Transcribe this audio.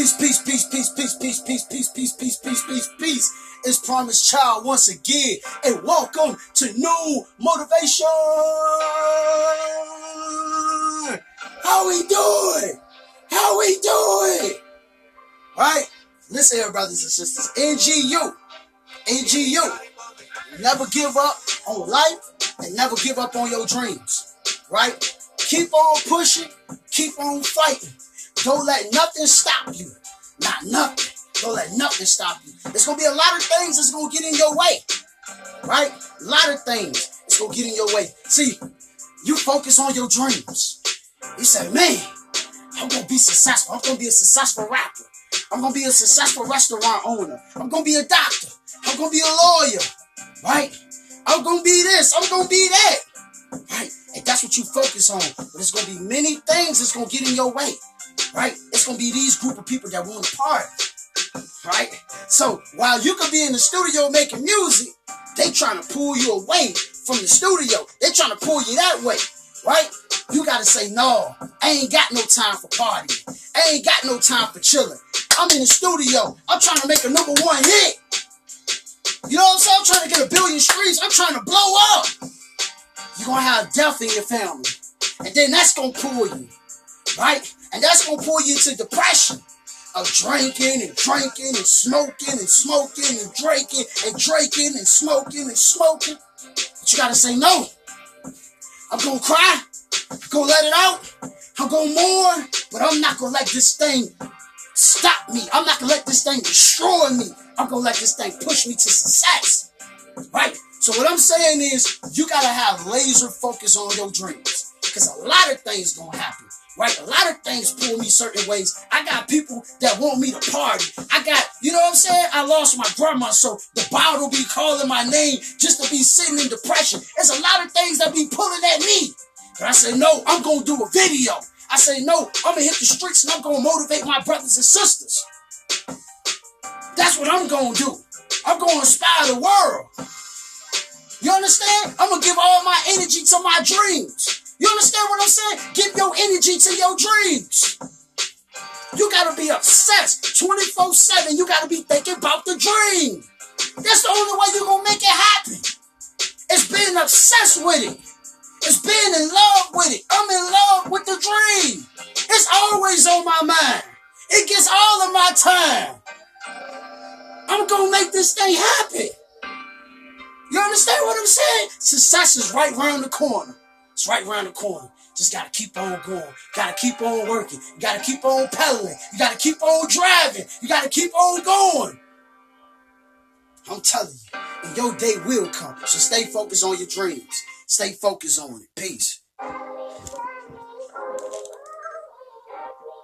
Peace, peace, peace, peace, peace, peace, peace, peace, peace, peace, peace, peace, peace. It's Promise Child once again, and welcome to Noon Motivation. How we doing? How we doing? Right? Listen here, brothers and sisters. NGU. NGU. Never give up on life and never give up on your dreams. Right? Keep on pushing. Keep on fighting. Don't let nothing stop you. Not nothing. Don't let nothing stop you. There's gonna be a lot of things that's gonna get in your way. Right? A lot of things that's gonna get in your way. See, you focus on your dreams. You say, man, I'm gonna be successful. I'm gonna be a successful rapper. I'm gonna be a successful restaurant owner. I'm gonna be a doctor. I'm gonna be a lawyer. Right? I'm gonna be this. I'm gonna be that. Right? And that's what you focus on. But there's gonna be many things that's gonna get in your way. Right? It's gonna be these group of people that want to part. Right? So while you could be in the studio making music, they trying to pull you away from the studio. They trying to pull you that way. Right? You gotta say, no, I ain't got no time for partying. I ain't got no time for chilling. I'm in the studio. I'm trying to make a number one hit. You know what I'm saying? I'm trying to get a billion streams. I'm trying to blow up. You're gonna have death in your family. And then that's gonna pull you. Right? And that's gonna pull you into depression of drinking and drinking and smoking and smoking and drinking and drinking and smoking and smoking. But you gotta say no. I'm gonna cry. Gonna let it out. I'm gonna mourn, but I'm not gonna let this thing stop me. I'm not gonna let this thing destroy me. I'm gonna let this thing push me to success. Right? So what I'm saying is you gotta have laser focus on your dreams. Because a lot of things gonna happen. Right? A lot of things pull me certain ways. I got people that want me to party. I got, you know what I'm saying? I lost my grandma, so the bottle be calling my name just to be sitting in depression. There's a lot of things that be pulling at me. But I say, no, I'm gonna do a video. I say, no, I'm gonna hit the streets and I'm gonna motivate my brothers and sisters. That's what I'm gonna do. I'm gonna inspire the world. You understand? I'm gonna give all my energy to my dreams. You understand what I'm saying? Give your energy to your dreams. You gotta be obsessed 24 7. You gotta be thinking about the dream. That's the only way you're gonna make it happen. It's being obsessed with it. It's being in love with it. I'm in love with the dream. It's always on my mind. It gets all of my time. I'm gonna make this thing happen. You understand what I'm saying? Success is right around the corner. It's right around the corner. Just gotta keep on going. Gotta keep on working. You gotta keep on pedaling. You gotta keep on driving. You gotta keep on going. I'm telling you, and your day will come. So stay focused on your dreams. Stay focused on it. Peace.